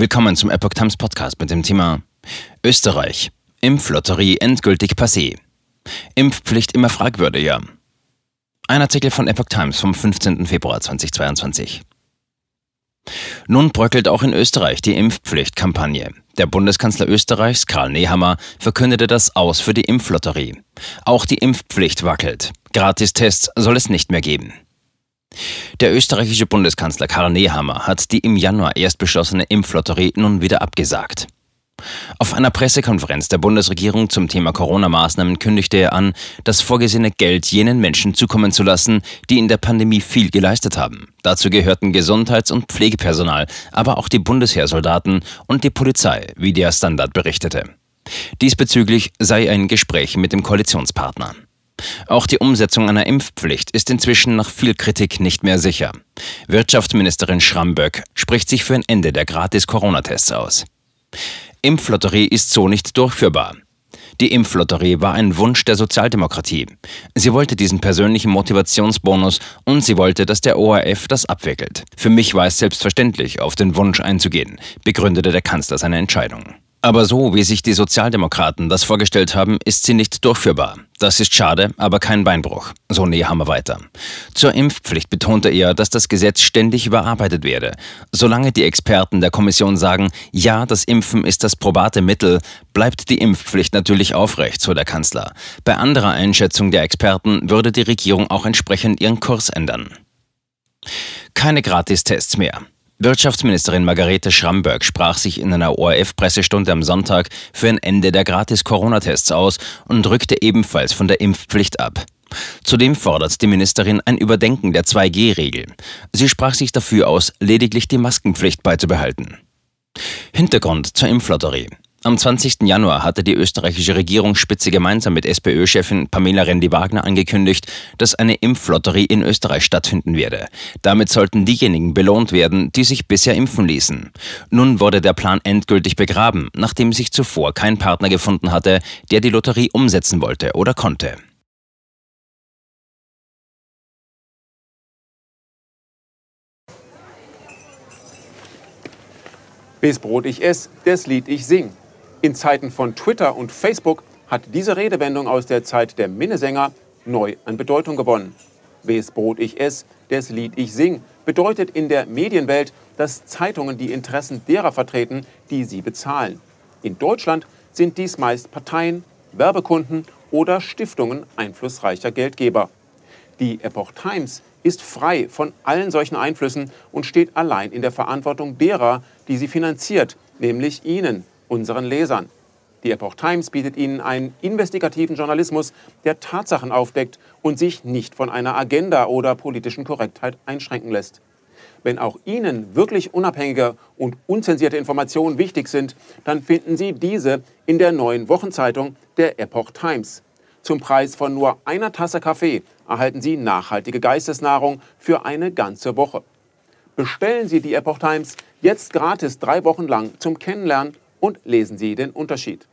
Willkommen zum Epoch Times Podcast mit dem Thema Österreich. Impflotterie endgültig passé. Impfpflicht immer fragwürdiger. Ein Artikel von Epoch Times vom 15. Februar 2022. Nun bröckelt auch in Österreich die Impfpflichtkampagne. Der Bundeskanzler Österreichs, Karl Nehammer, verkündete das Aus für die Impflotterie. Auch die Impfpflicht wackelt. Gratistests soll es nicht mehr geben. Der österreichische Bundeskanzler Karl Nehammer hat die im Januar erst beschlossene Impflotterie nun wieder abgesagt. Auf einer Pressekonferenz der Bundesregierung zum Thema Corona-Maßnahmen kündigte er an, das vorgesehene Geld jenen Menschen zukommen zu lassen, die in der Pandemie viel geleistet haben. Dazu gehörten Gesundheits- und Pflegepersonal, aber auch die Bundesheersoldaten und die Polizei, wie der Standard berichtete. Diesbezüglich sei ein Gespräch mit dem Koalitionspartner. Auch die Umsetzung einer Impfpflicht ist inzwischen nach viel Kritik nicht mehr sicher. Wirtschaftsministerin Schramböck spricht sich für ein Ende der Gratis-Corona-Tests aus. Impflotterie ist so nicht durchführbar. Die Impflotterie war ein Wunsch der Sozialdemokratie. Sie wollte diesen persönlichen Motivationsbonus und sie wollte, dass der ORF das abwickelt. Für mich war es selbstverständlich, auf den Wunsch einzugehen, begründete der Kanzler seine Entscheidung. Aber so, wie sich die Sozialdemokraten das vorgestellt haben, ist sie nicht durchführbar. Das ist schade, aber kein Beinbruch. So Nehammer weiter. Zur Impfpflicht betonte er, dass das Gesetz ständig überarbeitet werde. Solange die Experten der Kommission sagen, ja, das Impfen ist das probate Mittel, bleibt die Impfpflicht natürlich aufrecht, so der Kanzler. Bei anderer Einschätzung der Experten würde die Regierung auch entsprechend ihren Kurs ändern. Keine Gratistests mehr. Wirtschaftsministerin Margarete Schramberg sprach sich in einer ORF-Pressestunde am Sonntag für ein Ende der Gratis-Corona-Tests aus und rückte ebenfalls von der Impfpflicht ab. Zudem fordert die Ministerin ein Überdenken der 2G-Regel. Sie sprach sich dafür aus, lediglich die Maskenpflicht beizubehalten. Hintergrund zur Impflotterie. Am 20. Januar hatte die österreichische Regierungsspitze gemeinsam mit SPÖ-Chefin Pamela Rendi-Wagner angekündigt, dass eine Impflotterie in Österreich stattfinden werde. Damit sollten diejenigen belohnt werden, die sich bisher impfen ließen. Nun wurde der Plan endgültig begraben, nachdem sich zuvor kein Partner gefunden hatte, der die Lotterie umsetzen wollte oder konnte. Bis Brot ich ess, das Lied ich sing. In Zeiten von Twitter und Facebook hat diese Redewendung aus der Zeit der Minnesänger neu an Bedeutung gewonnen. Wes Brot ich ess, des Lied ich sing, bedeutet in der Medienwelt, dass Zeitungen die Interessen derer vertreten, die sie bezahlen. In Deutschland sind dies meist Parteien, Werbekunden oder Stiftungen einflussreicher Geldgeber. Die Epoch Times ist frei von allen solchen Einflüssen und steht allein in der Verantwortung derer, die sie finanziert, nämlich Ihnen, unseren Lesern. Die Epoch Times bietet Ihnen einen investigativen Journalismus, der Tatsachen aufdeckt und sich nicht von einer Agenda oder politischen Korrektheit einschränken lässt. Wenn auch Ihnen wirklich unabhängige und unzensierte Informationen wichtig sind, dann finden Sie diese in der neuen Wochenzeitung der Epoch Times. Zum Preis von nur einer Tasse Kaffee erhalten Sie nachhaltige Geistesnahrung für eine ganze Woche. Bestellen Sie die Epoch Times jetzt gratis drei Wochen lang zum Kennenlernen und lesen Sie den Unterschied.